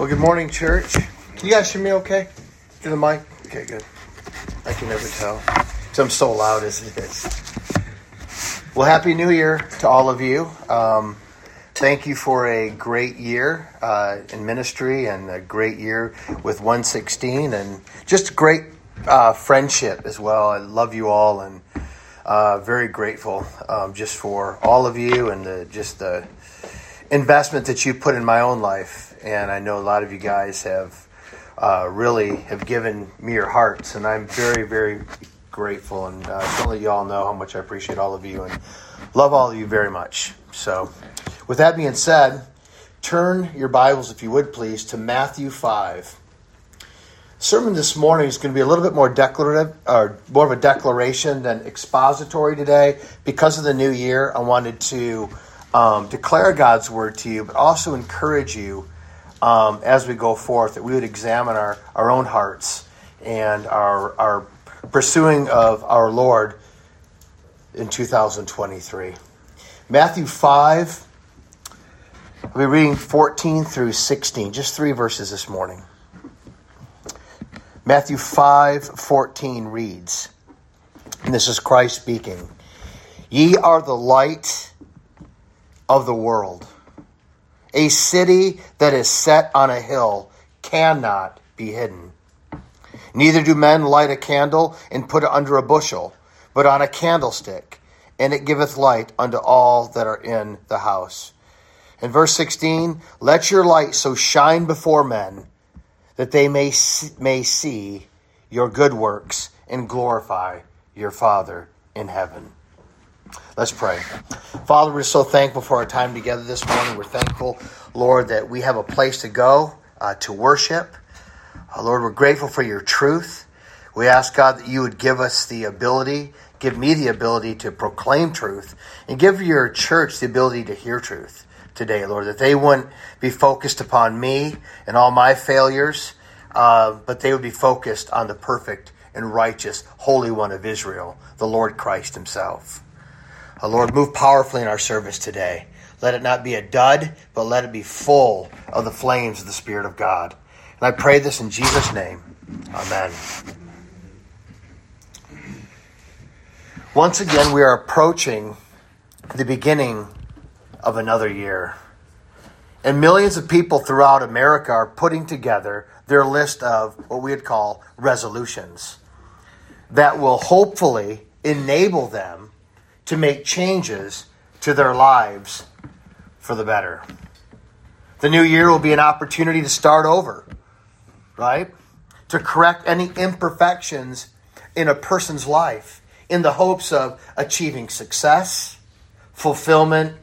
Well, good morning, church. Can you guys hear me okay? Through the mic? Okay, good. I can never tell. So I'm so loud as it is. Well, Happy New Year to all of you. Um, thank you for a great year uh, in ministry and a great year with 116 and just great uh, friendship as well. I love you all and uh, very grateful um, just for all of you and the, just the investment that you put in my own life. And I know a lot of you guys have uh, really have given me your hearts, and I'm very, very grateful. And uh, let you all know how much I appreciate all of you and love all of you very much. So, with that being said, turn your Bibles, if you would please, to Matthew 5 sermon this morning is going to be a little bit more declarative or more of a declaration than expository today because of the new year i wanted to um, declare god's word to you but also encourage you um, as we go forth that we would examine our, our own hearts and our, our pursuing of our lord in 2023 matthew 5 i'll be reading 14 through 16 just three verses this morning. Matthew 5 14 reads, and this is Christ speaking, "Ye are the light of the world. A city that is set on a hill cannot be hidden. Neither do men light a candle and put it under a bushel, but on a candlestick, and it giveth light unto all that are in the house." In verse 16, "Let your light so shine before men that they may see, may see your good works and glorify your Father in heaven. Let's pray. Father, we're so thankful for our time together this morning. We're thankful, Lord, that we have a place to go uh, to worship. Uh, Lord, we're grateful for your truth. We ask, God, that you would give us the ability, give me the ability to proclaim truth, and give your church the ability to hear truth today, Lord, that they wouldn't be focused upon me and all my failures, uh, but they would be focused on the perfect and righteous Holy One of Israel, the Lord Christ Himself. Uh, Lord, move powerfully in our service today. Let it not be a dud, but let it be full of the flames of the Spirit of God. And I pray this in Jesus' name. Amen. Once again, we are approaching the beginning of another year. And millions of people throughout America are putting together their list of what we would call resolutions that will hopefully enable them to make changes to their lives for the better. The new year will be an opportunity to start over, right? To correct any imperfections in a person's life in the hopes of achieving success, fulfillment,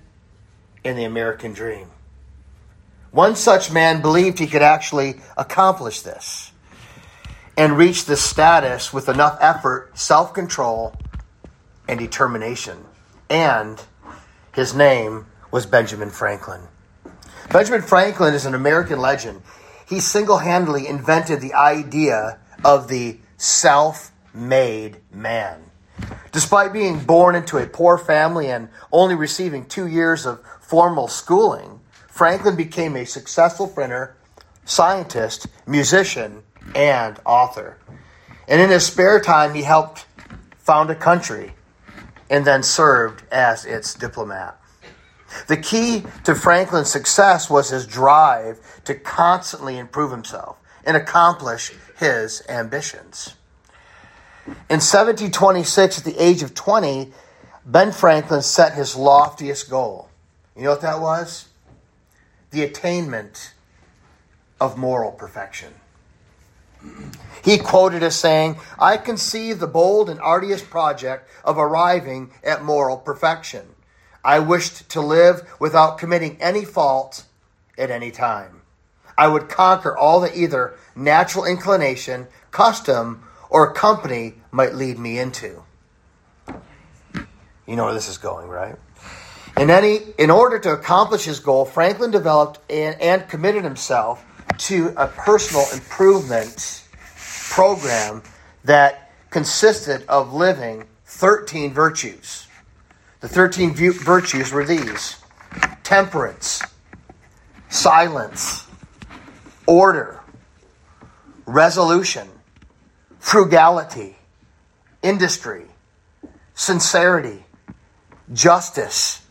in the American dream. One such man believed he could actually accomplish this and reach this status with enough effort, self control, and determination. And his name was Benjamin Franklin. Benjamin Franklin is an American legend. He single handedly invented the idea of the self made man. Despite being born into a poor family and only receiving two years of formal schooling, Franklin became a successful printer, scientist, musician, and author. And in his spare time, he helped found a country and then served as its diplomat. The key to Franklin's success was his drive to constantly improve himself and accomplish his ambitions. In 1726, at the age of 20, Ben Franklin set his loftiest goal. You know what that was? The attainment of moral perfection. He quoted as saying, I conceive the bold and arduous project of arriving at moral perfection. I wished to live without committing any fault at any time. I would conquer all that either natural inclination, custom, or company might lead me into. You know where this is going, right? In, any, in order to accomplish his goal, Franklin developed and, and committed himself to a personal improvement program that consisted of living 13 virtues. The 13 virtues were these temperance, silence, order, resolution, frugality, industry, sincerity, justice,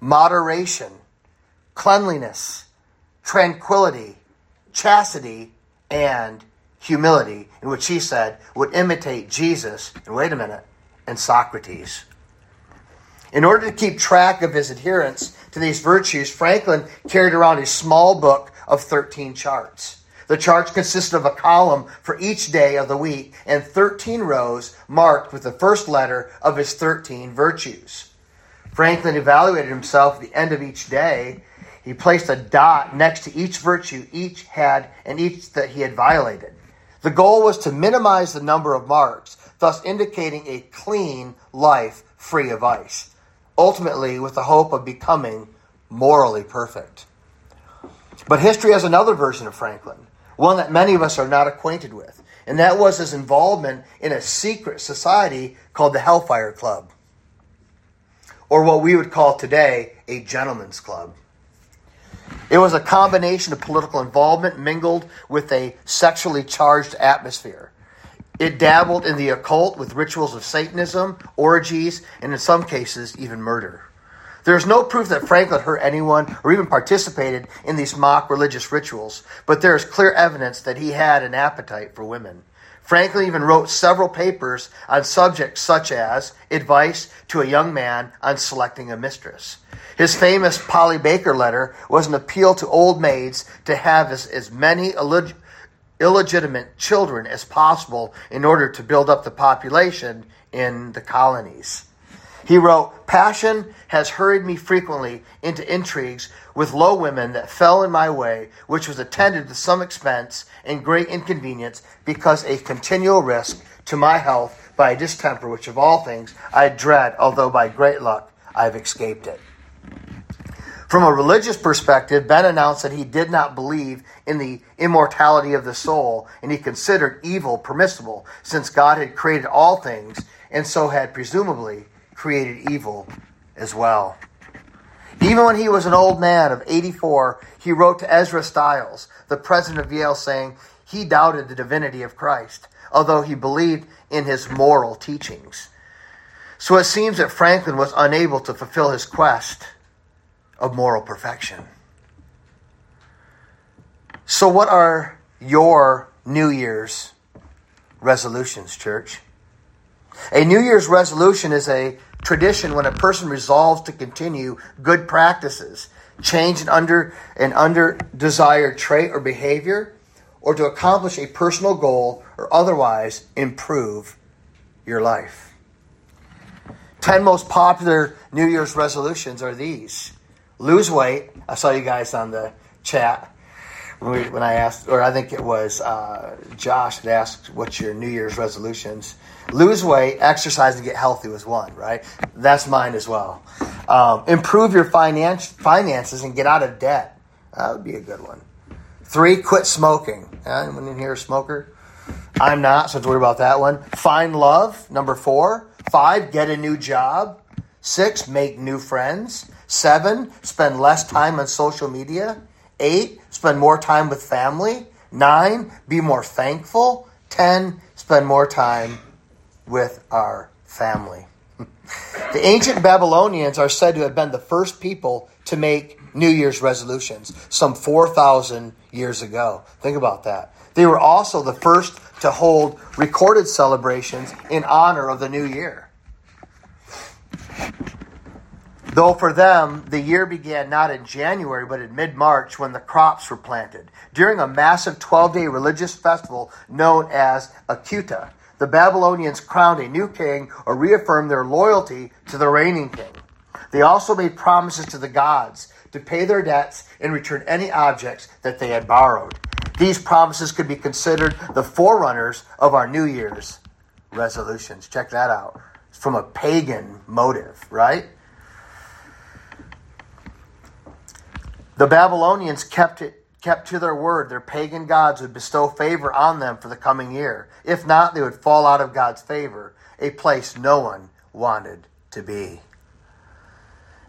moderation, cleanliness, tranquility, chastity, and humility, in which he said would imitate Jesus, and wait a minute, and Socrates. In order to keep track of his adherence to these virtues, Franklin carried around a small book of 13 charts. The charts consisted of a column for each day of the week and 13 rows marked with the first letter of his 13 virtues. Franklin evaluated himself at the end of each day. He placed a dot next to each virtue each had and each that he had violated. The goal was to minimize the number of marks, thus indicating a clean life free of vice, ultimately with the hope of becoming morally perfect. But history has another version of Franklin one that many of us are not acquainted with, and that was his involvement in a secret society called the Hellfire Club, or what we would call today a gentleman's club. It was a combination of political involvement mingled with a sexually charged atmosphere. It dabbled in the occult with rituals of Satanism, orgies, and in some cases, even murder. There is no proof that Franklin hurt anyone or even participated in these mock religious rituals, but there is clear evidence that he had an appetite for women. Franklin even wrote several papers on subjects such as advice to a young man on selecting a mistress. His famous Polly Baker letter was an appeal to old maids to have as, as many illeg- illegitimate children as possible in order to build up the population in the colonies. He wrote, Passion has hurried me frequently into intrigues with low women that fell in my way, which was attended with some expense and great inconvenience, because a continual risk to my health by a distemper, which of all things I dread, although by great luck I have escaped it. From a religious perspective, Ben announced that he did not believe in the immortality of the soul, and he considered evil permissible, since God had created all things, and so had presumably created evil as well. Even when he was an old man of 84, he wrote to Ezra Stiles, the president of Yale, saying he doubted the divinity of Christ, although he believed in his moral teachings. So it seems that Franklin was unable to fulfill his quest of moral perfection. So, what are your New Year's resolutions, church? A New Year's resolution is a tradition when a person resolves to continue good practices, change an under an under desired trait or behavior, or to accomplish a personal goal or otherwise improve your life. Ten most popular New Year's resolutions are these: lose weight. I saw you guys on the chat when, I asked, or I think it was uh, Josh that asked, "What's your New Year's resolutions?" lose weight, exercise, and get healthy was one, right? That's mine as well. Um, improve your finance, finances and get out of debt. That would be a good one. Three, quit smoking. Anyone in here a smoker? I'm not, so don't worry about that one. Find love, number four. Five, get a new job. Six, make new friends. Seven, spend less time on social media. Eight, spend more time with family. Nine, be more thankful. Ten, spend more time with our family. The ancient Babylonians are said to have been the first people to make New Year's resolutions some 4,000 years ago. Think about that. They were also the first to hold recorded celebrations in honor of the new year. Though for them, the year began not in January, but in mid March when the crops were planted, during a massive 12 day religious festival known as Akitu the Babylonians crowned a new king or reaffirmed their loyalty to the reigning king. They also made promises to the gods to pay their debts and return any objects that they had borrowed. These promises could be considered the forerunners of our New Year's resolutions. Check that out. It's from a pagan motive, right? The Babylonians kept it kept to their word, their pagan gods would bestow favor on them for the coming year. If not, they would fall out of God's favor, a place no one wanted to be.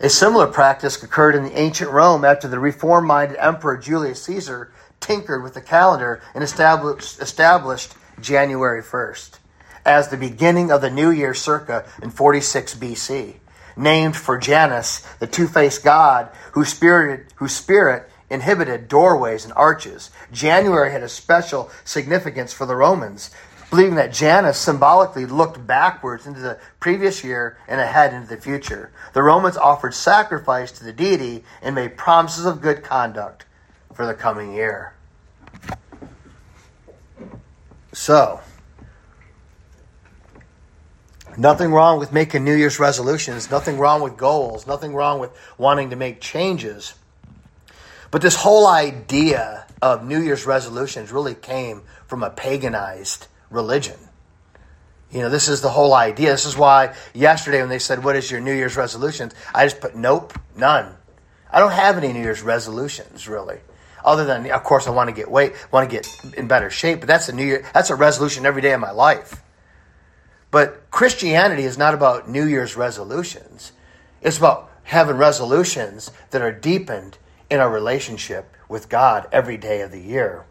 A similar practice occurred in the ancient Rome after the reform minded Emperor Julius Caesar tinkered with the calendar and established, established January 1st as the beginning of the new year circa in 46 BC, named for Janus, the two faced god whose spirit, whose spirit inhibited doorways and arches. January had a special significance for the Romans, believing that Janus symbolically looked backwards into the previous year and ahead into the future. The Romans offered sacrifice to the deity and made promises of good conduct for the coming year. So, nothing wrong with making New Year's resolutions, nothing wrong with goals, nothing wrong with wanting to make changes. But this whole idea of New Year's resolutions really came from a paganized religion. You know, this is the whole idea. This is why yesterday when they said, What is your New Year's resolutions? I just put, Nope, none. I don't have any New Year's resolutions, really. Other than, of course, I want to get weight, want to get in better shape, but that's a New Year, that's a resolution every day of my life. But Christianity is not about New Year's resolutions. It's about having resolutions that are deepened in our relationship with God every day of the year.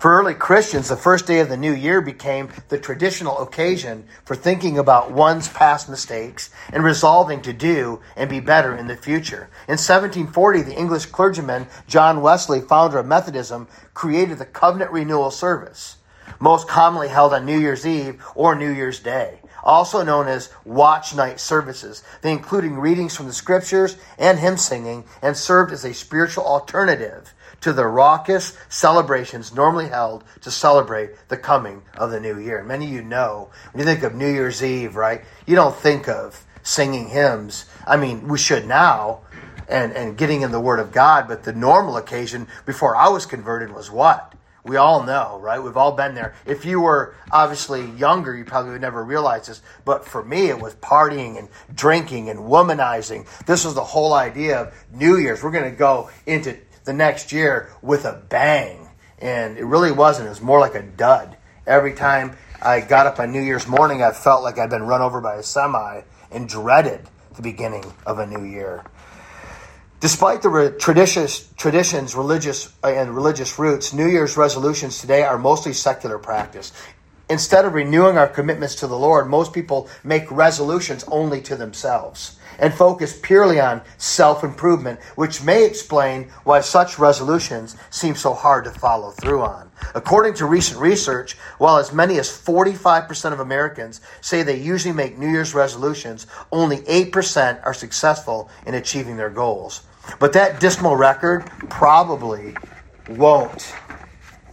For early Christians, the first day of the new year became the traditional occasion for thinking about one's past mistakes and resolving to do and be better in the future. In 1740, the English clergyman John Wesley, founder of Methodism, created the covenant renewal service, most commonly held on New Year's Eve or New Year's Day also known as watch night services. They included readings from the scriptures and hymn singing and served as a spiritual alternative to the raucous celebrations normally held to celebrate the coming of the new year. Many of you know, when you think of New Year's Eve, right, you don't think of singing hymns. I mean, we should now, and, and getting in the Word of God, but the normal occasion before I was converted was what? We all know, right? We've all been there. If you were obviously younger, you probably would never realize this. But for me, it was partying and drinking and womanizing. This was the whole idea of New Year's. We're going to go into the next year with a bang. And it really wasn't. It was more like a dud. Every time I got up on New Year's morning, I felt like I'd been run over by a semi and dreaded the beginning of a new year. Despite the traditions, traditions, religious uh, and religious roots, New Year's resolutions today are mostly secular practice. Instead of renewing our commitments to the Lord, most people make resolutions only to themselves and focus purely on self improvement, which may explain why such resolutions seem so hard to follow through on. According to recent research, while as many as 45% of Americans say they usually make New Year's resolutions, only 8% are successful in achieving their goals. But that dismal record probably won't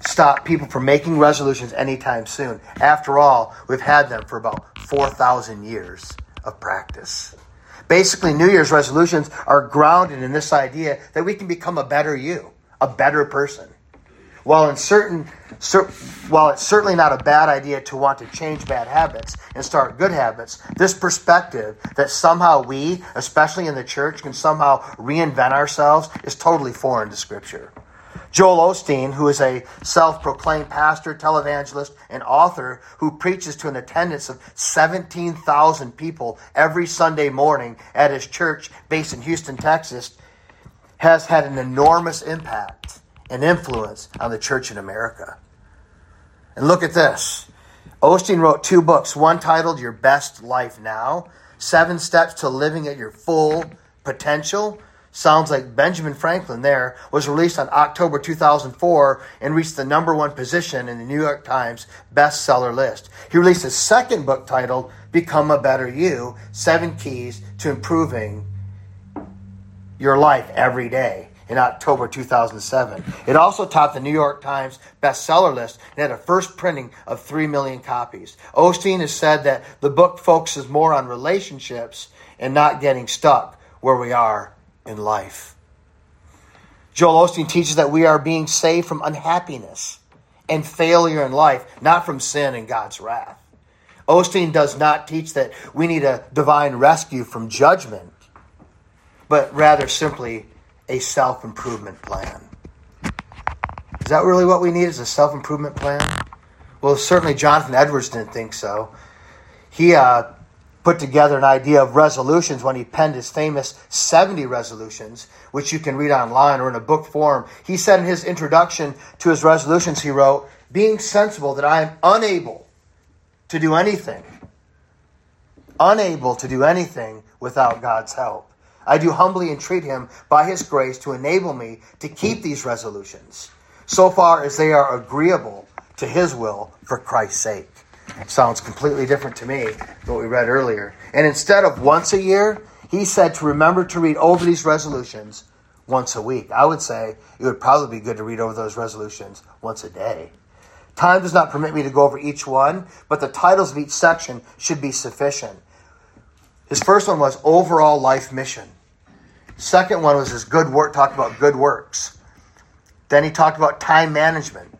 stop people from making resolutions anytime soon. After all, we've had them for about 4,000 years of practice. Basically, New Year's resolutions are grounded in this idea that we can become a better you, a better person. While in certain, cer- while it's certainly not a bad idea to want to change bad habits and start good habits, this perspective that somehow we, especially in the church, can somehow reinvent ourselves is totally foreign to Scripture. Joel Osteen, who is a self proclaimed pastor, televangelist, and author who preaches to an attendance of 17,000 people every Sunday morning at his church based in Houston, Texas, has had an enormous impact and influence on the church in America. And look at this. Osteen wrote two books, one titled Your Best Life Now Seven Steps to Living at Your Full Potential, sounds like Benjamin Franklin there, was released on October 2004 and reached the number one position in the New York Times bestseller list. He released a second book titled Become a Better You Seven Keys to Improving Your Life Every Day in October 2007. It also topped the New York Times bestseller list and had a first printing of 3 million copies. Osteen has said that the book focuses more on relationships and not getting stuck where we are in life. Joel Osteen teaches that we are being saved from unhappiness and failure in life, not from sin and God's wrath. Osteen does not teach that we need a divine rescue from judgment, but rather simply a self improvement plan. Is that really what we need? Is a self improvement plan? Well, certainly Jonathan Edwards didn't think so. He uh, put together an idea of resolutions when he penned his famous 70 resolutions, which you can read online or in a book form. He said in his introduction to his resolutions, he wrote, Being sensible that I am unable to do anything, unable to do anything without God's help. I do humbly entreat him by his grace to enable me to keep these resolutions, so far as they are agreeable to his will for Christ's sake. Sounds completely different to me what we read earlier. And instead of once a year, he said to remember to read over these resolutions once a week. I would say it would probably be good to read over those resolutions once a day. Time does not permit me to go over each one, but the titles of each section should be sufficient. His first one was overall life mission. Second one was his good work, talked about good works. Then he talked about time management,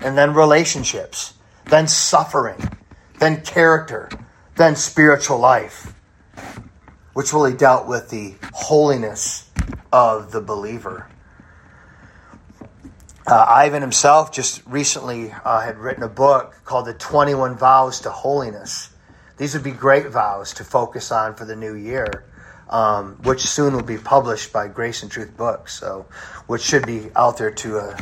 and then relationships, then suffering, then character, then spiritual life, which really dealt with the holiness of the believer. Uh, Ivan himself just recently uh, had written a book called The 21 Vows to Holiness. These would be great vows to focus on for the new year um, which soon will be published by Grace and Truth Books, so which should be out there to a,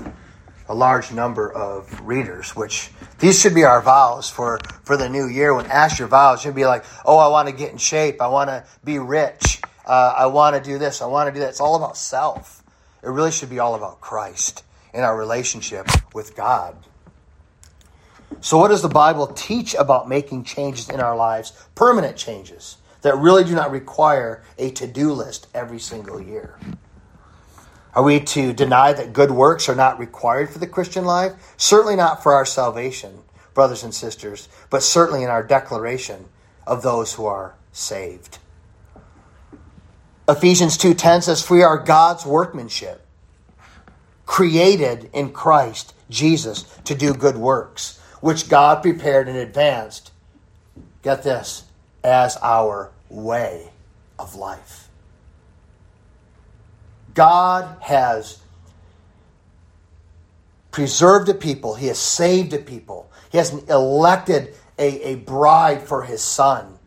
a large number of readers. Which these should be our vows for for the new year. When ask your vows, you'd be like, "Oh, I want to get in shape. I want to be rich. Uh, I want to do this. I want to do that." It's all about self. It really should be all about Christ and our relationship with God. So, what does the Bible teach about making changes in our lives? Permanent changes that really do not require a to do list every single year. Are we to deny that good works are not required for the Christian life? Certainly not for our salvation, brothers and sisters, but certainly in our declaration of those who are saved. Ephesians 2:10 says, we are God's workmanship, created in Christ Jesus to do good works, which God prepared in advance." Get this, as our way of life. God has preserved a people, He has saved a people, He has elected a, a bride for His Son.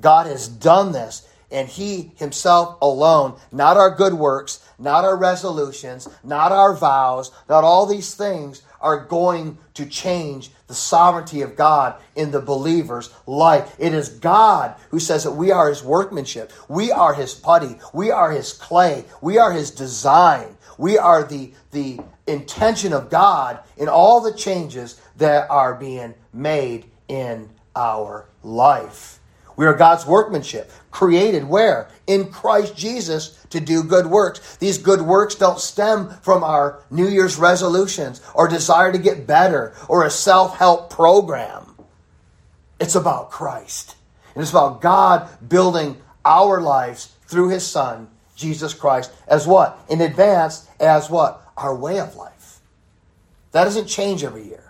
God has done this, and He Himself alone, not our good works, not our resolutions, not our vows, not all these things are going to change the sovereignty of God in the believer's life. It is God who says that we are his workmanship. We are his putty. We are his clay. We are his design. We are the, the intention of God in all the changes that are being made in our life. We are God's workmanship, created where? In Christ Jesus to do good works. These good works don't stem from our New Year's resolutions or desire to get better or a self help program. It's about Christ. And it's about God building our lives through His Son, Jesus Christ, as what? In advance, as what? Our way of life. That doesn't change every year.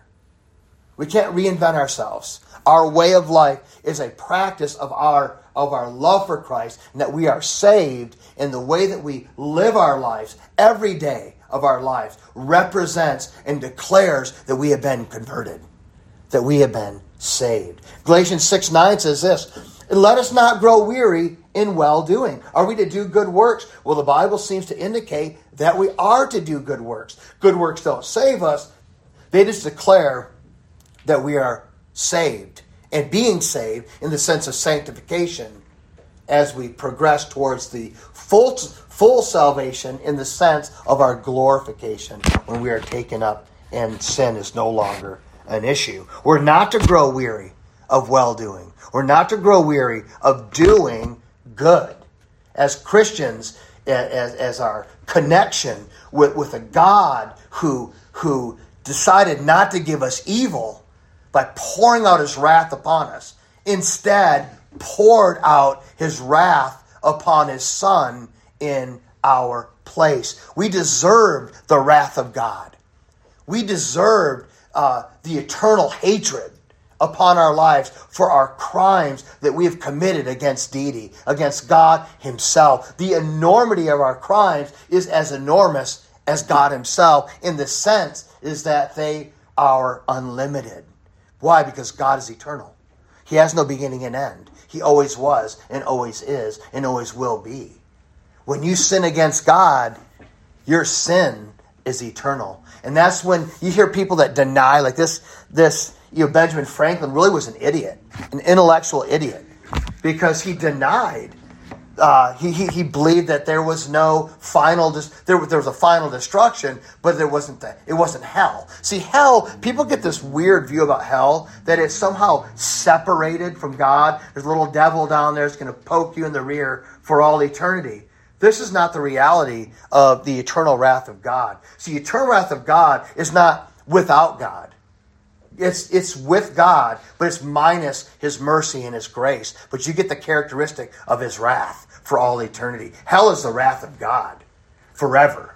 We can't reinvent ourselves. Our way of life is a practice of our of our love for Christ and that we are saved in the way that we live our lives every day of our lives represents and declares that we have been converted, that we have been saved. Galatians 6 9 says this Let us not grow weary in well doing. Are we to do good works? Well, the Bible seems to indicate that we are to do good works. Good works don't save us, they just declare that we are saved and being saved in the sense of sanctification as we progress towards the full, full salvation in the sense of our glorification when we are taken up and sin is no longer an issue. We're not to grow weary of well doing, we're not to grow weary of doing good. As Christians, as, as our connection with, with a God who, who decided not to give us evil by pouring out his wrath upon us. Instead, poured out his wrath upon his son in our place. We deserved the wrath of God. We deserved uh, the eternal hatred upon our lives for our crimes that we have committed against deity, against God Himself. The enormity of our crimes is as enormous as God Himself in the sense is that they are unlimited. Why? Because God is eternal. He has no beginning and end. He always was and always is and always will be. When you sin against God, your sin is eternal. And that's when you hear people that deny, like this, this, you know, Benjamin Franklin really was an idiot, an intellectual idiot, because he denied uh, he, he, he believed that there was no final there, there was a final destruction but there wasn't that it wasn't hell. See hell people get this weird view about hell that it's somehow separated from god. There's a little devil down there that's going to poke you in the rear for all eternity. This is not the reality of the eternal wrath of god. See eternal wrath of god is not without god it's, it's with God, but it's minus His mercy and His grace. But you get the characteristic of His wrath for all eternity. Hell is the wrath of God forever.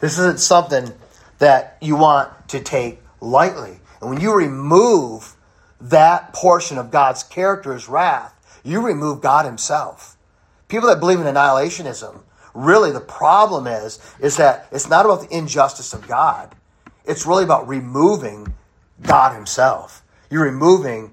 This isn't something that you want to take lightly. And when you remove that portion of God's character, His wrath, you remove God Himself. People that believe in annihilationism, really the problem is, is that it's not about the injustice of God. It's really about removing God Himself. You're removing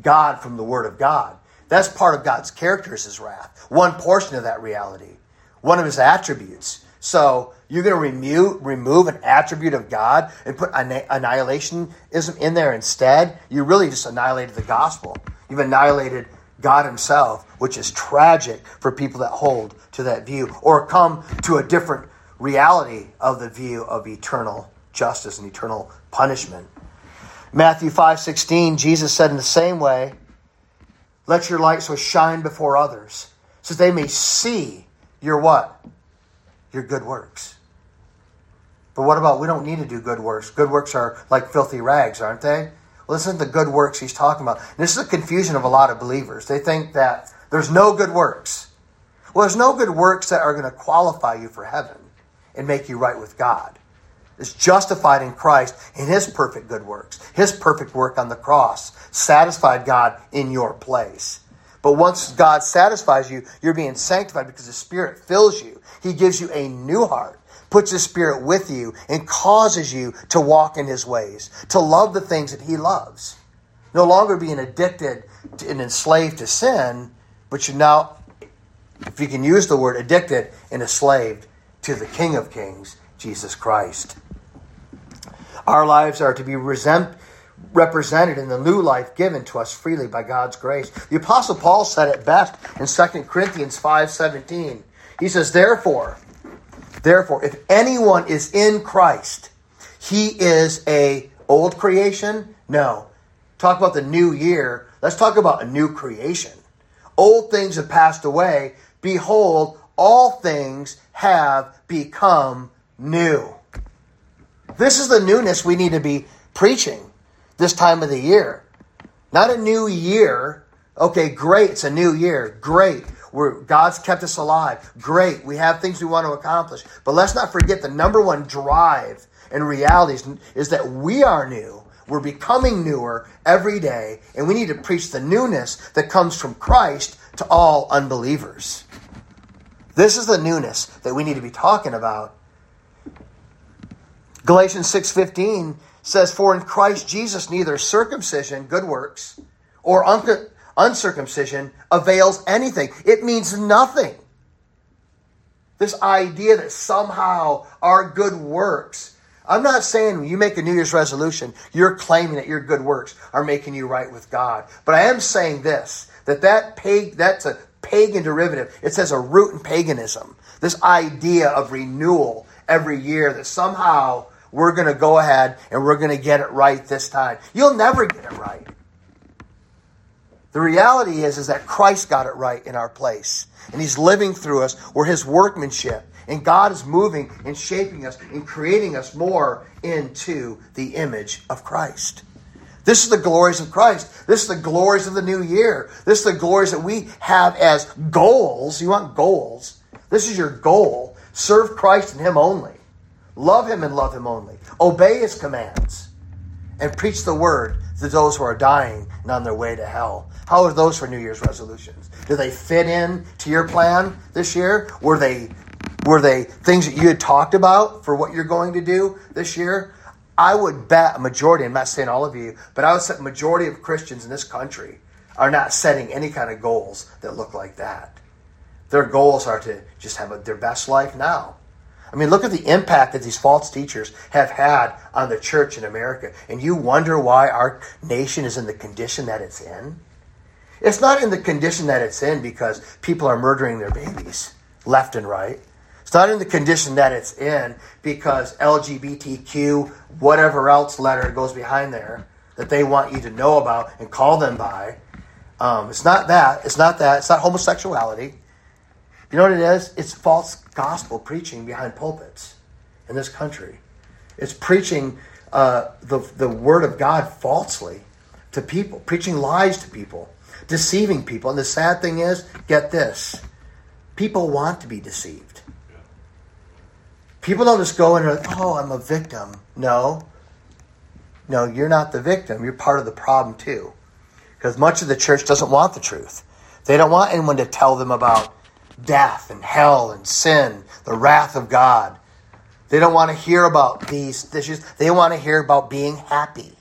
God from the Word of God. That's part of God's character is His wrath. One portion of that reality, one of His attributes. So you're going to remove, remove an attribute of God and put annihilationism in there instead. You really just annihilated the gospel. You've annihilated God Himself, which is tragic for people that hold to that view or come to a different reality of the view of eternal justice and eternal punishment. Matthew 5:16 Jesus said in the same way, "Let your light so shine before others, so they may see your what? Your good works." But what about we don't need to do good works? Good works are like filthy rags, aren't they? Well, listen to the good works he's talking about. And this is a confusion of a lot of believers. They think that there's no good works. Well, there's no good works that are going to qualify you for heaven and make you right with God is justified in Christ in his perfect good works. His perfect work on the cross satisfied God in your place. But once God satisfies you, you're being sanctified because the Spirit fills you. He gives you a new heart, puts His Spirit with you, and causes you to walk in His ways, to love the things that He loves. No longer being addicted and enslaved to sin, but you're now, if you can use the word addicted and enslaved to the King of Kings, Jesus Christ. Our lives are to be resent, represented in the new life given to us freely by God's grace. The apostle Paul said it best in 2 Corinthians 5:17. He says, "Therefore, therefore if anyone is in Christ, he is a old creation? No. Talk about the new year. Let's talk about a new creation. Old things have passed away. Behold, all things have become new. This is the newness we need to be preaching this time of the year. Not a new year. Okay, great. It's a new year. Great. We're, God's kept us alive. Great. We have things we want to accomplish. But let's not forget the number one drive and reality is, is that we are new. We're becoming newer every day, and we need to preach the newness that comes from Christ to all unbelievers. This is the newness that we need to be talking about Galatians 6:15 says for in Christ Jesus neither circumcision, good works, or un- uncircumcision avails anything. It means nothing. This idea that somehow our good works I'm not saying you make a New Year's resolution, you're claiming that your good works are making you right with God. But I am saying this, that that pag- that's a pagan derivative. It says a root in paganism. This idea of renewal every year that somehow we're going to go ahead and we're going to get it right this time. You'll never get it right. The reality is, is that Christ got it right in our place. And He's living through us. We're His workmanship. And God is moving and shaping us and creating us more into the image of Christ. This is the glories of Christ. This is the glories of the new year. This is the glories that we have as goals. You want goals? This is your goal. Serve Christ and Him only. Love him and love him only. Obey his commands. And preach the word to those who are dying and on their way to hell. How are those for New Year's resolutions? Do they fit in to your plan this year? Were they were they things that you had talked about for what you're going to do this year? I would bet a majority, I'm not saying all of you, but I would say majority of Christians in this country are not setting any kind of goals that look like that. Their goals are to just have a, their best life now. I mean, look at the impact that these false teachers have had on the church in America. And you wonder why our nation is in the condition that it's in? It's not in the condition that it's in because people are murdering their babies left and right. It's not in the condition that it's in because LGBTQ, whatever else letter goes behind there that they want you to know about and call them by. Um, it's not that. It's not that. It's not homosexuality. You know what it is? It's false gospel preaching behind pulpits in this country. It's preaching uh, the, the word of God falsely to people, preaching lies to people, deceiving people. And the sad thing is, get this people want to be deceived. People don't just go in and, oh, I'm a victim. No. No, you're not the victim. You're part of the problem too. Because much of the church doesn't want the truth. They don't want anyone to tell them about death and hell and sin, the wrath of God. They don't want to hear about these issues. They want to hear about being happy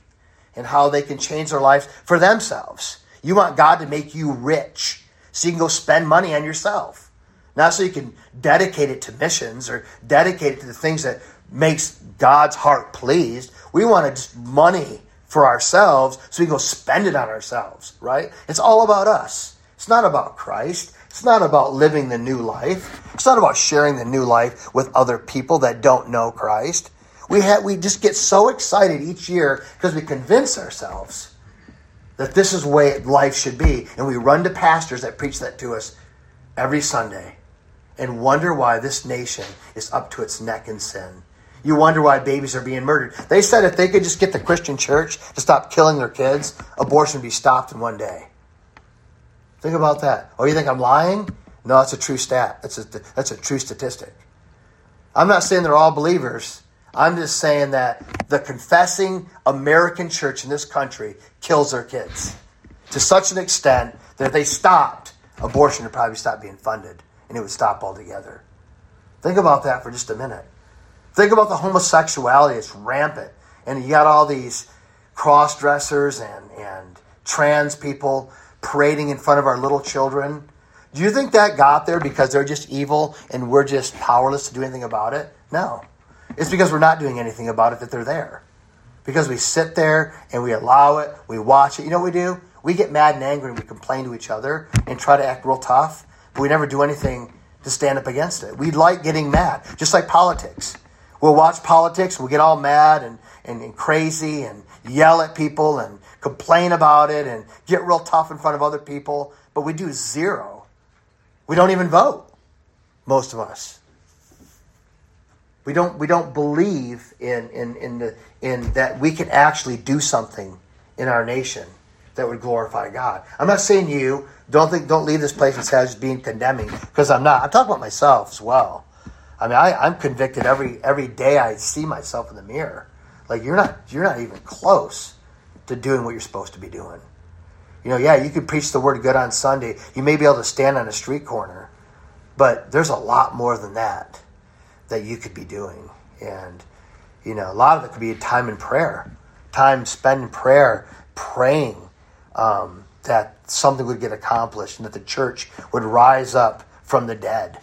and how they can change their lives for themselves. You want God to make you rich so you can go spend money on yourself. Not so you can dedicate it to missions or dedicate it to the things that makes God's heart pleased. We want just money for ourselves so we can go spend it on ourselves, right? It's all about us. It's not about Christ. It's not about living the new life. It's not about sharing the new life with other people that don't know Christ. We have, we just get so excited each year because we convince ourselves that this is the way life should be. And we run to pastors that preach that to us every Sunday and wonder why this nation is up to its neck in sin. You wonder why babies are being murdered. They said if they could just get the Christian church to stop killing their kids, abortion would be stopped in one day. Think about that. Oh, you think I'm lying? No, that's a true stat. That's a, that's a true statistic. I'm not saying they're all believers. I'm just saying that the confessing American church in this country kills their kids to such an extent that if they stopped, abortion would probably stop being funded and it would stop altogether. Think about that for just a minute. Think about the homosexuality, it's rampant. And you got all these cross dressers and, and trans people parading in front of our little children. Do you think that got there because they're just evil and we're just powerless to do anything about it? No. It's because we're not doing anything about it that they're there. Because we sit there and we allow it, we watch it. You know what we do? We get mad and angry and we complain to each other and try to act real tough, but we never do anything to stand up against it. We like getting mad, just like politics. We'll watch politics, we'll get all mad and, and, and crazy and yell at people and complain about it and get real tough in front of other people, but we do zero. We don't even vote, most of us. We don't, we don't believe in, in, in, the, in that we can actually do something in our nation that would glorify God. I'm not saying you don't think don't leave this place and say I being condemning because I'm not. I'm talking about myself as well. I mean, I, I'm convicted every every day I see myself in the mirror. Like you're not you're not even close to doing what you're supposed to be doing. You know, yeah, you could preach the word good on Sunday. You may be able to stand on a street corner, but there's a lot more than that that you could be doing. And you know, a lot of it could be time in prayer, time spent in prayer, praying um, that something would get accomplished and that the church would rise up from the dead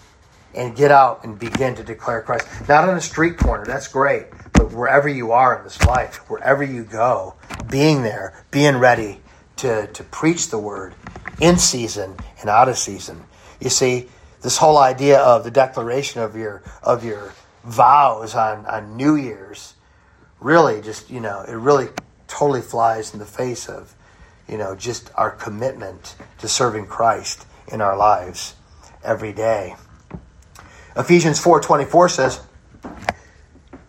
and get out and begin to declare Christ. Not on a street corner, that's great, wherever you are in this life, wherever you go, being there, being ready to, to preach the word in season and out of season. You see, this whole idea of the declaration of your of your vows on, on New Year's really just, you know, it really totally flies in the face of, you know, just our commitment to serving Christ in our lives every day. Ephesians 4:24 says,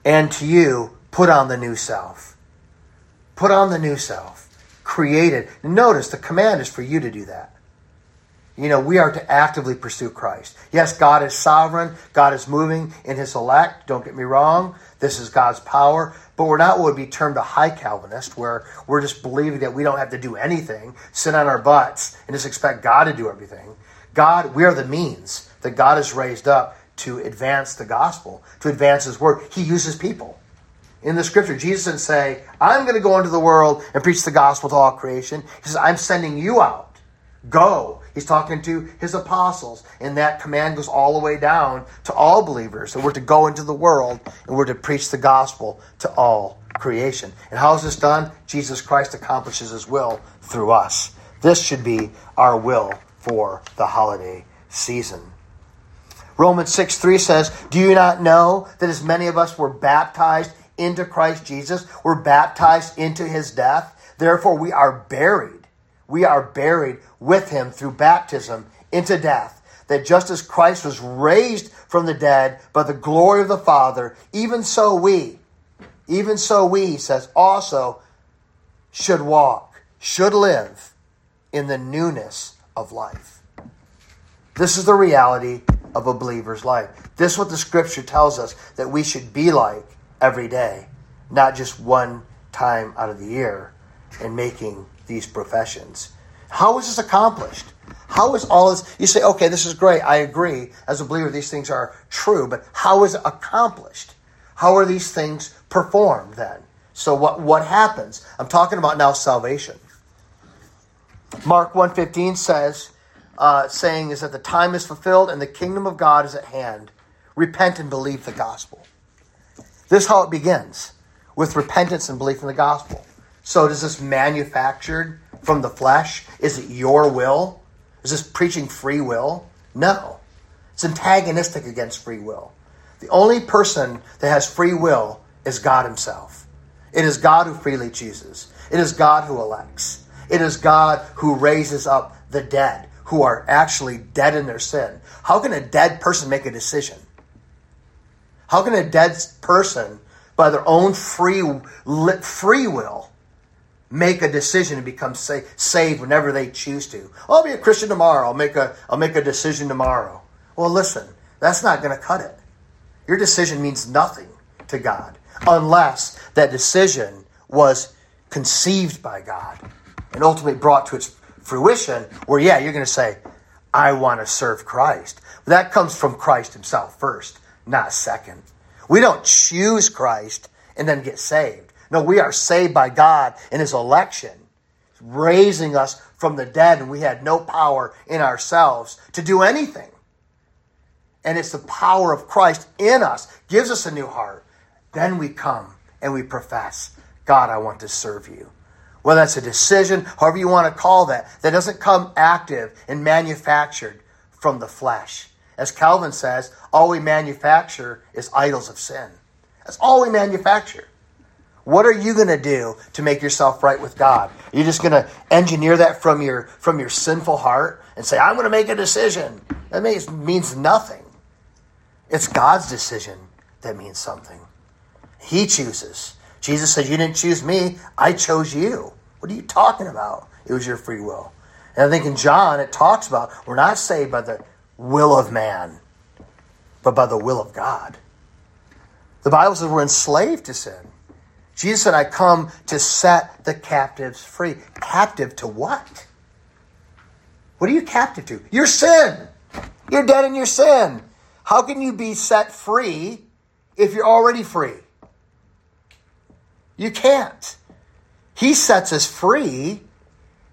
"And to you put on the new self." Put on the new self. Created. Notice the command is for you to do that. You know, we are to actively pursue Christ. Yes, God is sovereign. God is moving in his elect. Don't get me wrong. This is God's power. But we're not what would be termed a high Calvinist, where we're just believing that we don't have to do anything, sit on our butts, and just expect God to do everything. God, we are the means that God has raised up to advance the gospel, to advance his word. He uses people. in the scripture. Jesus didn't say, I'm going to go into the world and preach the gospel to all creation. He says, I'm sending you out. Go. He's talking to his apostles, and that command goes all the way down to all believers. And we're to go into the world and we're to preach the gospel to all creation. And how is this done? Jesus Christ accomplishes his will through us. This should be our will for the holiday season. Romans 6 3 says, Do you not know that as many of us were baptized into Christ Jesus, were baptized into his death? Therefore, we are buried. We are buried with him through baptism into death. That just as Christ was raised from the dead by the glory of the Father, even so we, even so we, says, also should walk, should live in the newness of life. This is the reality of a believer's life. This is what the scripture tells us that we should be like every day, not just one time out of the year in making these professions. How is this accomplished? How is all this? You say, okay, this is great. I agree. As a believer, these things are true, but how is it accomplished? How are these things performed then? So what, what happens? I'm talking about now salvation. Mark 1.15 says, uh, saying is that the time is fulfilled and the kingdom of God is at hand. Repent and believe the gospel. This is how it begins with repentance and belief in the gospel. So does this manufactured from the flesh? Is it your will? Is this preaching free will? No. It's antagonistic against free will. The only person that has free will is God Himself. It is God who freely chooses. It is God who elects. It is God who raises up the dead who are actually dead in their sin. How can a dead person make a decision? How can a dead person, by their own free, free will, make a decision to become sa- saved whenever they choose to? Oh, I'll be a Christian tomorrow. I'll make a, I'll make a decision tomorrow. Well, listen, that's not going to cut it. Your decision means nothing to God unless that decision was conceived by God and ultimately brought to its fruition where, yeah, you're going to say, I want to serve Christ. But that comes from Christ himself first, not second. We don't choose Christ and then get saved. No, we are saved by God in his election, raising us from the dead, and we had no power in ourselves to do anything. And it's the power of Christ in us, gives us a new heart. Then we come and we profess, God, I want to serve you whether that's a decision, however you want to call that, that doesn't come active and manufactured from the flesh. As Calvin says, all we manufacture is idols of sin. That's all we manufacture. What are you going to do to make yourself right with God? Are you just going to engineer that from your from your sinful heart and say, "I'm going to make a decision"? That means means nothing. It's God's decision that means something. He chooses. Jesus said, You didn't choose me, I chose you. What are you talking about? It was your free will. And I think in John, it talks about we're not saved by the will of man, but by the will of God. The Bible says we're enslaved to sin. Jesus said, I come to set the captives free. Captive to what? What are you captive to? Your sin. You're dead in your sin. How can you be set free if you're already free? You can't. He sets us free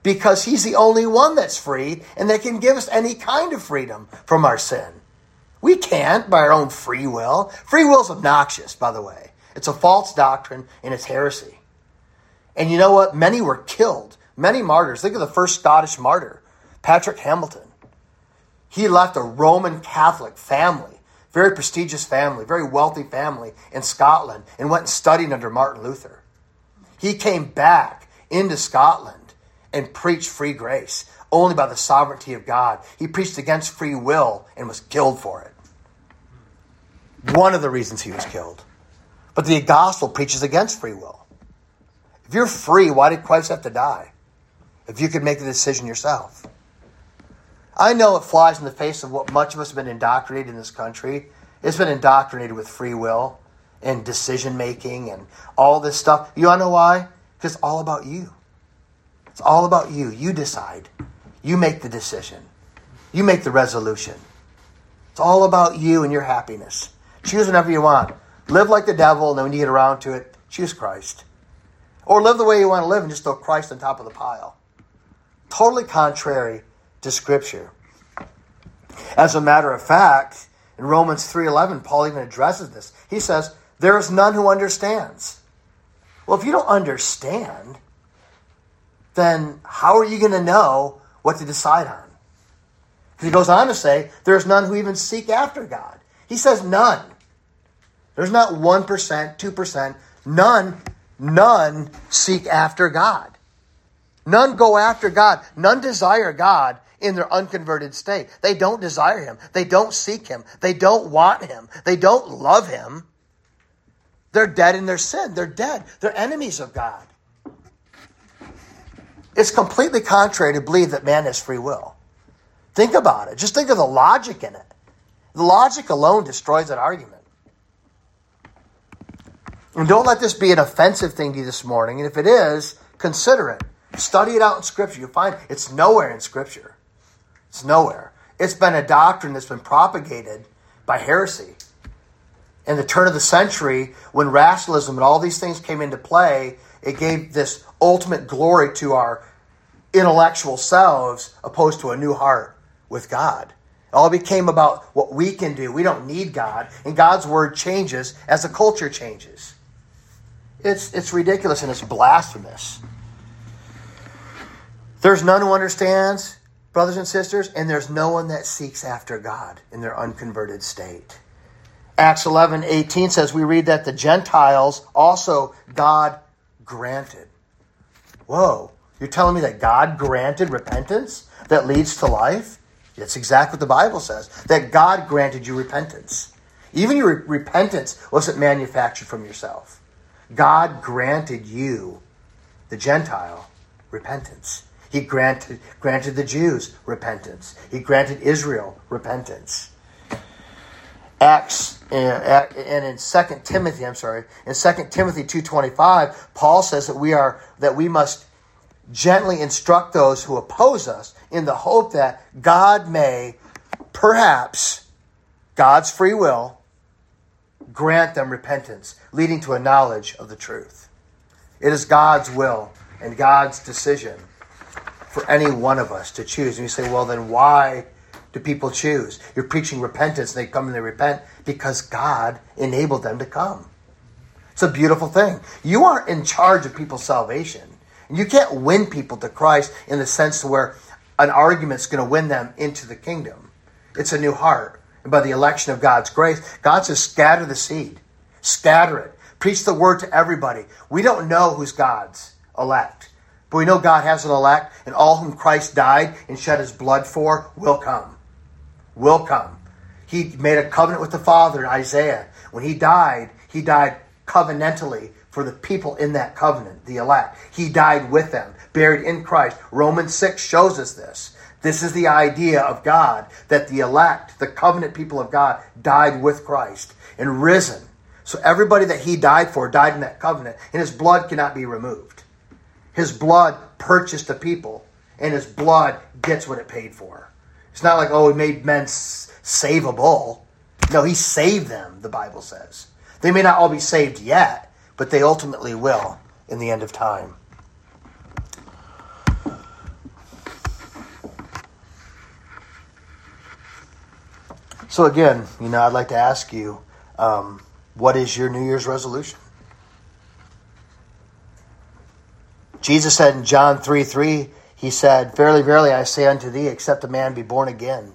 because He's the only one that's free and that can give us any kind of freedom from our sin. We can't by our own free will. Free will is obnoxious, by the way. It's a false doctrine and it's heresy. And you know what? Many were killed. Many martyrs. Think of the first Scottish martyr, Patrick Hamilton. He left a Roman Catholic family very prestigious family, very wealthy family in Scotland, and went and studied under Martin Luther. He came back into Scotland and preached free grace only by the sovereignty of God. He preached against free will and was killed for it. One of the reasons he was killed. But the gospel preaches against free will. If you're free, why did Christ have to die? If you could make the decision yourself. I know it flies in the face of what much of us have been indoctrinated in this country. It's been indoctrinated with free will and decision making and all this stuff. You want to know why? Because it's all about you. It's all about you. You decide. You make the decision. You make the resolution. It's all about you and your happiness. Choose whenever you want. Live like the devil, and then when you get around to it, choose Christ. Or live the way you want to live and just throw Christ on top of the pile. Totally contrary to Scripture. As a matter of fact, in Romans 3:11, Paul even addresses this. He says, "There is none who understands." Well, if you don't understand, then how are you going to know what to decide on? He goes on to say, "There is none who even seek after God." He says none. There's not 1%, 2%, none None seek after God. None go after God. None desire God in their unconverted state. They don't desire Him. They don't seek Him. They don't want Him. They don't love Him. They're dead in their sin. They're dead. They're enemies of God. It's completely contrary to believe that man has free will. Think about it. Just think of the logic in it. The logic alone destroys that argument. And don't let this be an offensive thing to you this morning. And if it is, consider it. Study it out in Scripture. You'll find it's nowhere in Scripture. It's nowhere. It's been a doctrine that's been propagated by heresy. In the turn of the century, when rationalism and all these things came into play, it gave this ultimate glory to our intellectual selves opposed to a new heart with God. It all became about what we can do. We don't need God. And God's word changes as the culture changes. It's, it's ridiculous and it's blasphemous. There's none who understands, brothers and sisters, and there's no one that seeks after God in their unconverted state. Acts 11 18 says, We read that the Gentiles also God granted. Whoa, you're telling me that God granted repentance that leads to life? That's exactly what the Bible says. That God granted you repentance. Even your repentance wasn't manufactured from yourself. God granted you, the Gentile, repentance. He granted, granted the Jews repentance. He granted Israel repentance. Acts and in Second Timothy, I'm sorry, in Second Timothy 2:25, Paul says that we are that we must gently instruct those who oppose us in the hope that God may perhaps God's free will grant them repentance, leading to a knowledge of the truth. It is God's will and God's decision for any one of us to choose. And you say, well, then why do people choose? You're preaching repentance, they come and they repent because God enabled them to come. It's a beautiful thing. You aren't in charge of people's salvation. You can't win people to Christ in the sense where an argument's going to win them into the kingdom. It's a new heart and by the election of God's grace, God says, scatter the seed, scatter it, preach the word to everybody. We don't know who's God's elect, but we know God has an elect, and all whom Christ died and shed his blood for will come. Will come. He made a covenant with the Father in Isaiah. When he died, he died covenantally for the people in that covenant, the elect. He died with them, buried in Christ. Romans 6 shows us this. This is the idea of God that the elect, the covenant people of God, died with Christ and risen. So everybody that he died for died in that covenant, and his blood cannot be removed. His blood purchased the people, and his blood gets what it paid for. It's not like, oh, he made men savable. No, he saved them, the Bible says. They may not all be saved yet, but they ultimately will in the end of time. So again, you know, I'd like to ask you, um, what is your New Year's resolution? Jesus said in John 3 3, he said, Verily, verily, I say unto thee, except a man be born again,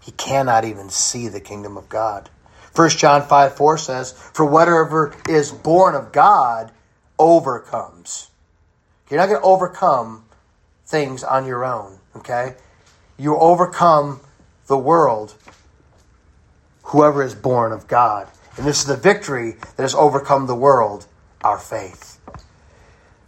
he cannot even see the kingdom of God. 1 John 5 4 says, For whatever is born of God overcomes. You're not going to overcome things on your own, okay? You overcome the world whoever is born of God. And this is the victory that has overcome the world, our faith.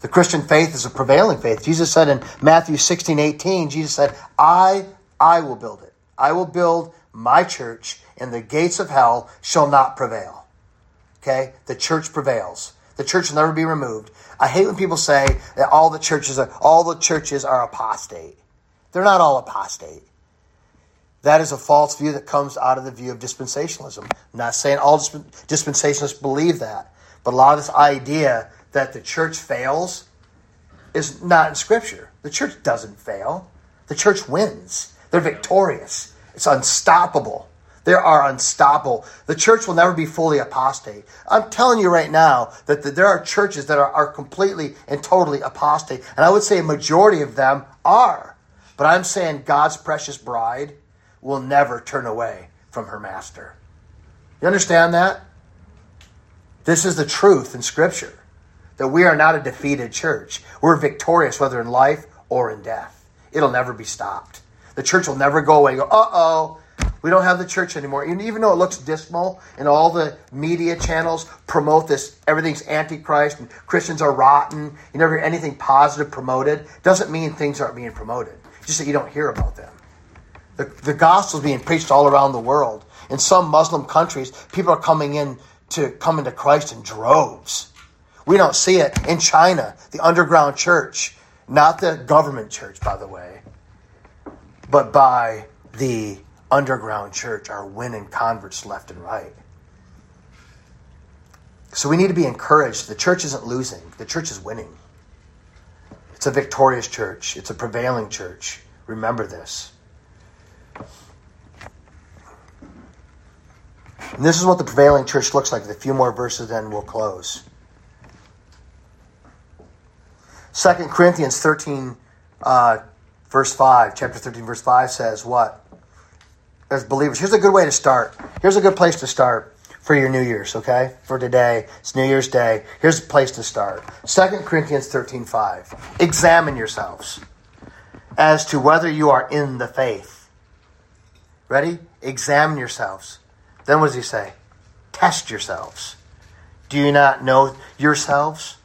The Christian faith is a prevailing faith. Jesus said in Matthew 16, 18, Jesus said, I, I will build it. I will build my church, and the gates of hell shall not prevail. Okay? The church prevails. The church will never be removed. I hate when people say that all the churches are all the churches are apostate. They're not all apostate. That is a false view that comes out of the view of dispensationalism. I'm not saying all dispensationalists believe that, But a lot of this idea that the church fails is not in Scripture. The church doesn't fail, the church wins. They're victorious, it's unstoppable. They are unstoppable. The church will never be fully apostate. I'm telling you right now that the, there are churches that are, are completely and totally apostate. And I would say a majority of them are. But I'm saying God's precious bride will never turn away from her master. You understand that? This is the truth in Scripture that we are not a defeated church. We're victorious whether in life or in death. It'll never be stopped. The church will never go away and go, uh oh, we don't have the church anymore. Even though it looks dismal and all the media channels promote this, everything's antichrist and Christians are rotten, you never hear anything positive promoted, doesn't mean things aren't being promoted. just that you don't hear about them. The, the gospel is being preached all around the world. In some Muslim countries, people are coming in to come into Christ in droves. We don't see it in China, the underground church, not the government church, by the way, but by the underground church are winning converts left and right. So we need to be encouraged. The church isn't losing, the church is winning. It's a victorious church, it's a prevailing church. Remember this. And this is what the prevailing church looks like. A few more verses, then we'll close. 2 Corinthians 13, uh, verse 5, chapter 13, verse 5 says what? as believers. Here's a good way to start. Here's a good place to start for your New Year's, okay? For today. It's New Year's Day. Here's a place to start. 2 Corinthians 13 5. Examine yourselves as to whether you are in the faith. Ready? Examine yourselves. Then what does he say? Test yourselves. Do you not know yourselves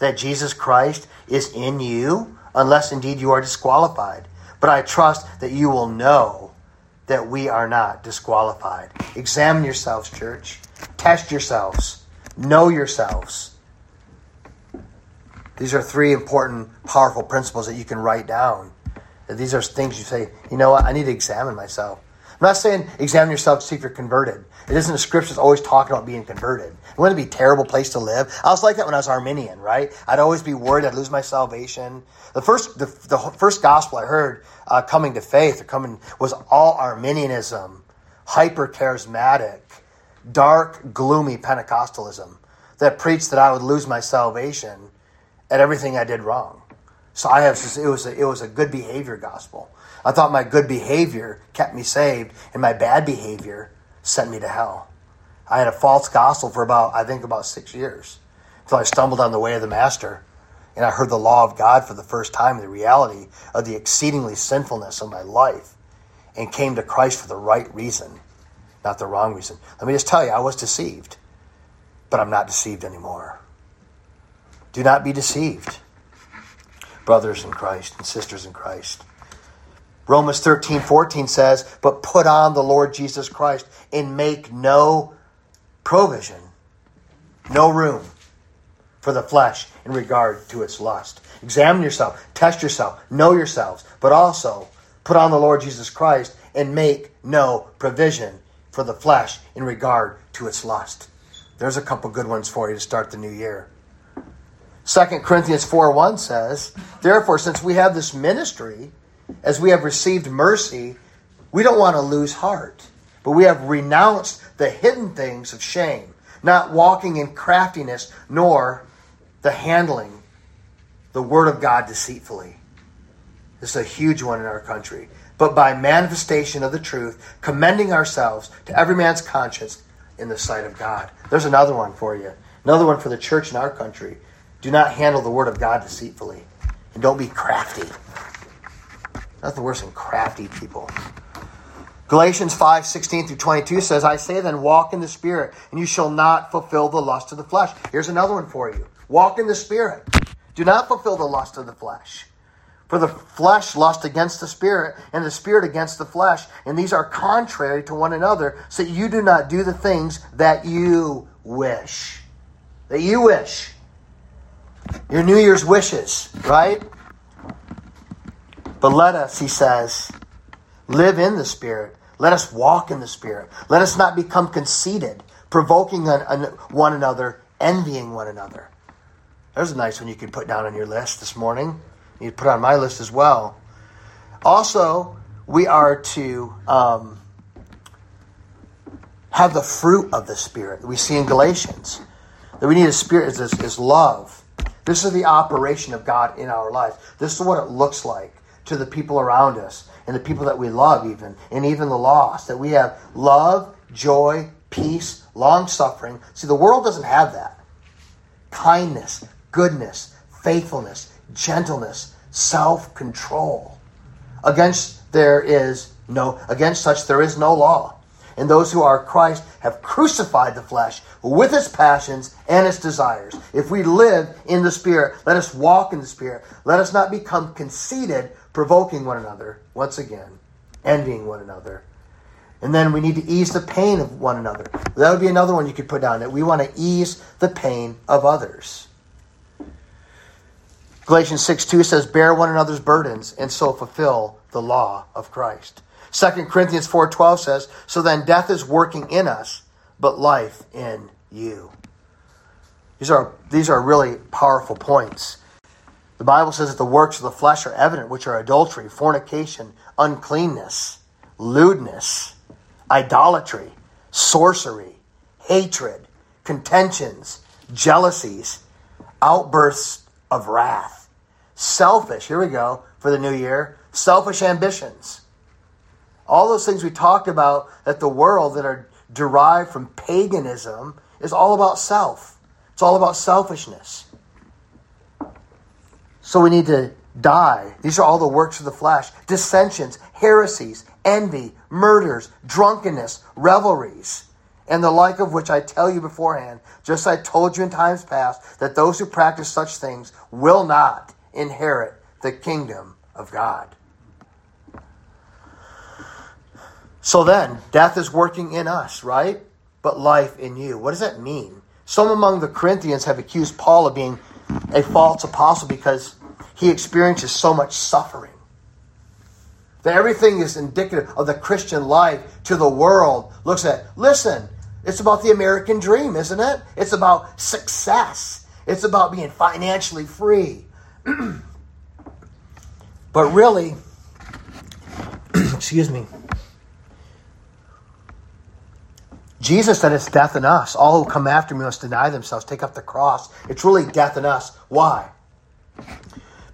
that Jesus Christ is in you, unless indeed you are disqualified? But I trust that you will know that we are not disqualified. Examine yourselves, church. Test yourselves. Know yourselves. These are three important, powerful principles that you can write down. That These are things you say, you know what, I need to examine myself. I'm not saying examine yourself to see if you're converted. It isn't the scriptures always talking about being converted. It wouldn't be a terrible place to live. I was like that when I was Arminian, right? I'd always be worried I'd lose my salvation. The first, the, the first gospel I heard uh, coming to faith or coming was all Arminianism, hyper charismatic, dark, gloomy Pentecostalism that preached that I would lose my salvation at everything I did wrong. So I have it was a, it was a good behavior gospel. I thought my good behavior kept me saved, and my bad behavior sent me to hell. I had a false gospel for about I think about six years until I stumbled on the way of the master and I heard the law of God for the first time, the reality of the exceedingly sinfulness of my life, and came to Christ for the right reason, not the wrong reason. Let me just tell you, I was deceived, but I'm not deceived anymore. Do not be deceived, brothers in Christ and sisters in Christ. Romans 13, 14 says, But put on the Lord Jesus Christ and make no provision, no room for the flesh in regard to its lust. Examine yourself, test yourself, know yourselves, but also put on the Lord Jesus Christ and make no provision for the flesh in regard to its lust. There's a couple good ones for you to start the new year. 2 Corinthians 4 1 says, Therefore, since we have this ministry, as we have received mercy, we don't want to lose heart, but we have renounced the hidden things of shame, not walking in craftiness, nor the handling the word of God deceitfully. This is a huge one in our country. But by manifestation of the truth, commending ourselves to every man's conscience in the sight of God. There's another one for you. Another one for the church in our country. Do not handle the word of God deceitfully. And don't be crafty. Nothing worse than crafty people. Galatians 5, 16 through 22 says, I say then, walk in the Spirit, and you shall not fulfill the lust of the flesh. Here's another one for you. Walk in the Spirit. Do not fulfill the lust of the flesh. For the flesh lust against the Spirit, and the Spirit against the flesh, and these are contrary to one another, so you do not do the things that you wish. That you wish. Your New Year's wishes, right? But let us, he says, live in the Spirit. Let us walk in the Spirit. Let us not become conceited, provoking one another envying one another. There's a nice one you could put down on your list this morning. You put on my list as well. Also, we are to um, have the fruit of the Spirit. that We see in Galatians that we need a spirit is, is love. This is the operation of God in our life. This is what it looks like to the people around us and the people that we love, even, and even the lost. That we have love, joy, peace, long suffering. See, the world doesn't have that. Kindness, goodness, faithfulness, gentleness, self control. Against there is no against such there is no law. And those who are Christ have crucified the flesh with its passions and its desires. If we live in the Spirit, let us walk in the Spirit. Let us not become conceited, provoking one another, once again, envying one another. And then we need to ease the pain of one another. That would be another one you could put down that we want to ease the pain of others. Galatians 6 2 says, Bear one another's burdens and so fulfill the law of Christ. 2 Corinthians 4.12 says, So then death is working in us, but life in you. These are, these are really powerful points. The Bible says that the works of the flesh are evident, which are adultery, fornication, uncleanness, lewdness, idolatry, sorcery, hatred, contentions, jealousies, outbursts of wrath Selfish, here we go for the new year. Selfish ambitions. All those things we talked about that the world that are derived from paganism is all about self. It's all about selfishness. So we need to die. These are all the works of the flesh dissensions, heresies, envy, murders, drunkenness, revelries, and the like of which I tell you beforehand, just as I told you in times past, that those who practice such things will not inherit the kingdom of God. So then, death is working in us, right? But life in you. What does that mean? Some among the Corinthians have accused Paul of being a false apostle because he experiences so much suffering. That everything is indicative of the Christian life to the world looks at, listen, it's about the American dream, isn't it? It's about success. It's about being financially free. but really, excuse me, Jesus said it's death in us. All who come after me must deny themselves, take up the cross. It's really death in us. Why?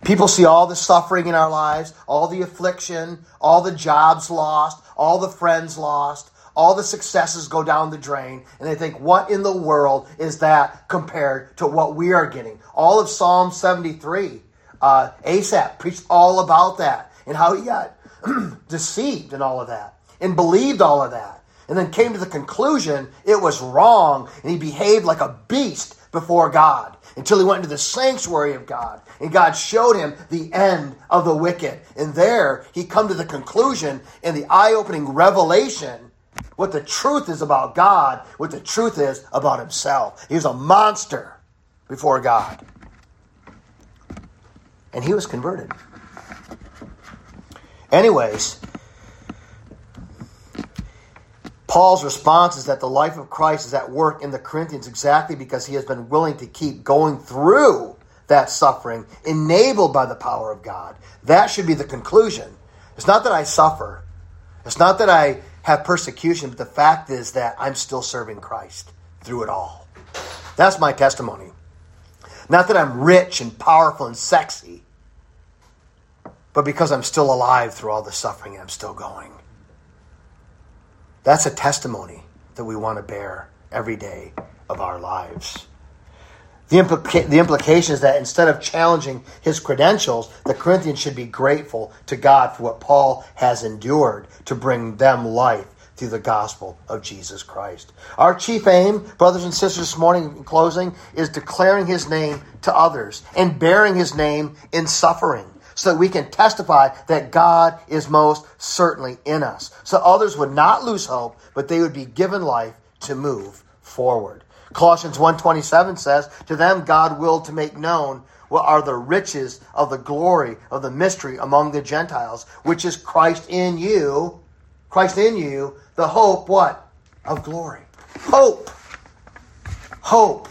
People see all the suffering in our lives, all the affliction, all the jobs lost, all the friends lost, all the successes go down the drain, and they think, what in the world is that compared to what we are getting? All of Psalm 73, uh, Asaph preached all about that and how he got deceived and all of that and believed all of that. And then came to the conclusion it was wrong, and he behaved like a beast before God until he went into the sanctuary of God and God showed him the end of the wicked. And there he come to the conclusion in the eye-opening revelation what the truth is about God, what the truth is about himself. He was a monster before God. And he was converted. Anyways, Paul's response is that the life of Christ is at work in the Corinthians exactly because he has been willing to keep going through that suffering, enabled by the power of God. That should be the conclusion. It's not that I suffer. It's not that I have persecution, but the fact is that I'm still serving Christ through it all. That's my testimony. Not that I'm rich and powerful and sexy, but because I'm still alive through all the suffering and I'm still going. That's a testimony that we want to bear every day of our lives. The, implica- the implication is that instead of challenging his credentials, the Corinthians should be grateful to God for what Paul has endured to bring them life through the gospel of Jesus Christ. Our chief aim, brothers and sisters, this morning in closing, is declaring his name to others and bearing his name in suffering so that we can testify that God is most certainly in us. So others would not lose hope, but they would be given life to move forward. Colossians 1:27 says, "To them God willed to make known what are the riches of the glory of the mystery among the Gentiles, which is Christ in you, Christ in you, the hope what? Of glory. Hope. Hope.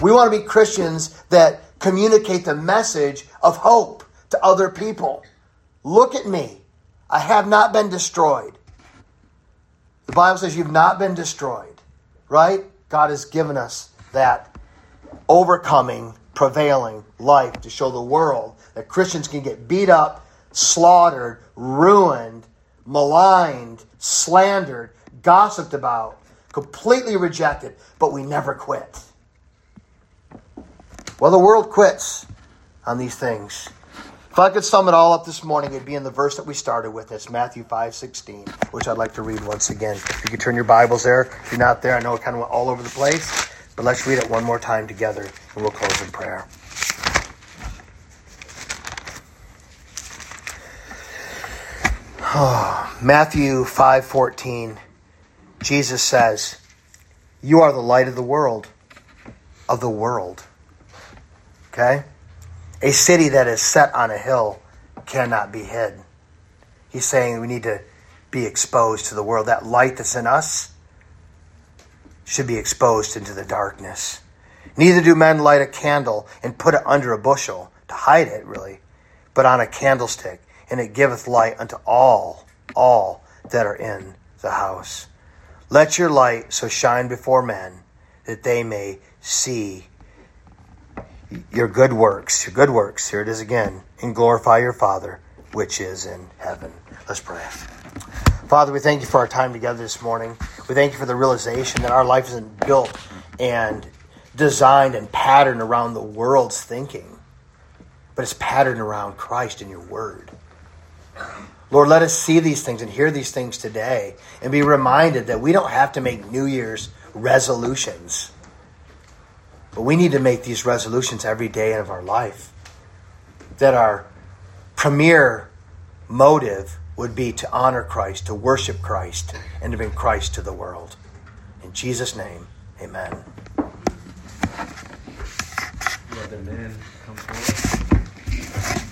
We want to be Christians that communicate the message of hope to other people. Look at me. I have not been destroyed. The Bible says you've not been destroyed, right? God has given us that overcoming, prevailing life to show the world that Christians can get beat up, slaughtered, ruined, maligned, slandered, gossiped about, completely rejected, but we never quit. Well, the world quits on these things. If I could sum it all up this morning, it'd be in the verse that we started with. It's Matthew 5 16, which I'd like to read once again. If you could turn your Bibles there. If you're not there, I know it kind of went all over the place, but let's read it one more time together, and we'll close in prayer. Oh, Matthew 5:14 Jesus says, "You are the light of the world, of the world." Okay? A city that is set on a hill cannot be hid. He's saying we need to be exposed to the world. That light that's in us should be exposed into the darkness. Neither do men light a candle and put it under a bushel to hide it, really, but on a candlestick, and it giveth light unto all, all that are in the house. Let your light so shine before men that they may see your good works, your good works, here it is again, and glorify your Father which is in heaven. Let's pray. Father, we thank you for our time together this morning. We thank you for the realization that our life isn't built and designed and patterned around the world's thinking, but it's patterned around Christ and your word. Lord, let us see these things and hear these things today and be reminded that we don't have to make New Year's resolutions but we need to make these resolutions every day of our life. That our premier motive would be to honor Christ, to worship Christ, and to bring Christ to the world. In Jesus' name, amen. Man come forward.